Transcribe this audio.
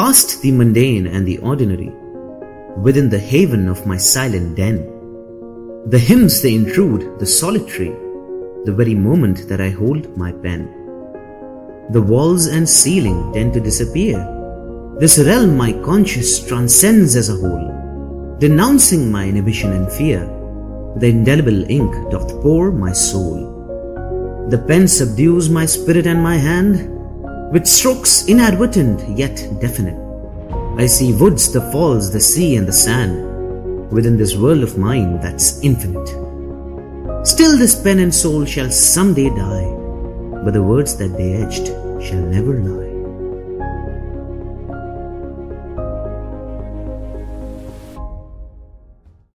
Past the mundane and the ordinary, within the haven of my silent den. The hymns they intrude, the solitary, the very moment that I hold my pen. The walls and ceiling tend to disappear. This realm my conscience transcends as a whole, denouncing my inhibition and fear. The indelible ink doth pour my soul. The pen subdues my spirit and my hand, with strokes inadvertent yet definite. I see woods, the falls, the sea, and the sand within this world of mine that's infinite. Still, this pen and soul shall someday die, but the words that they etched shall never lie.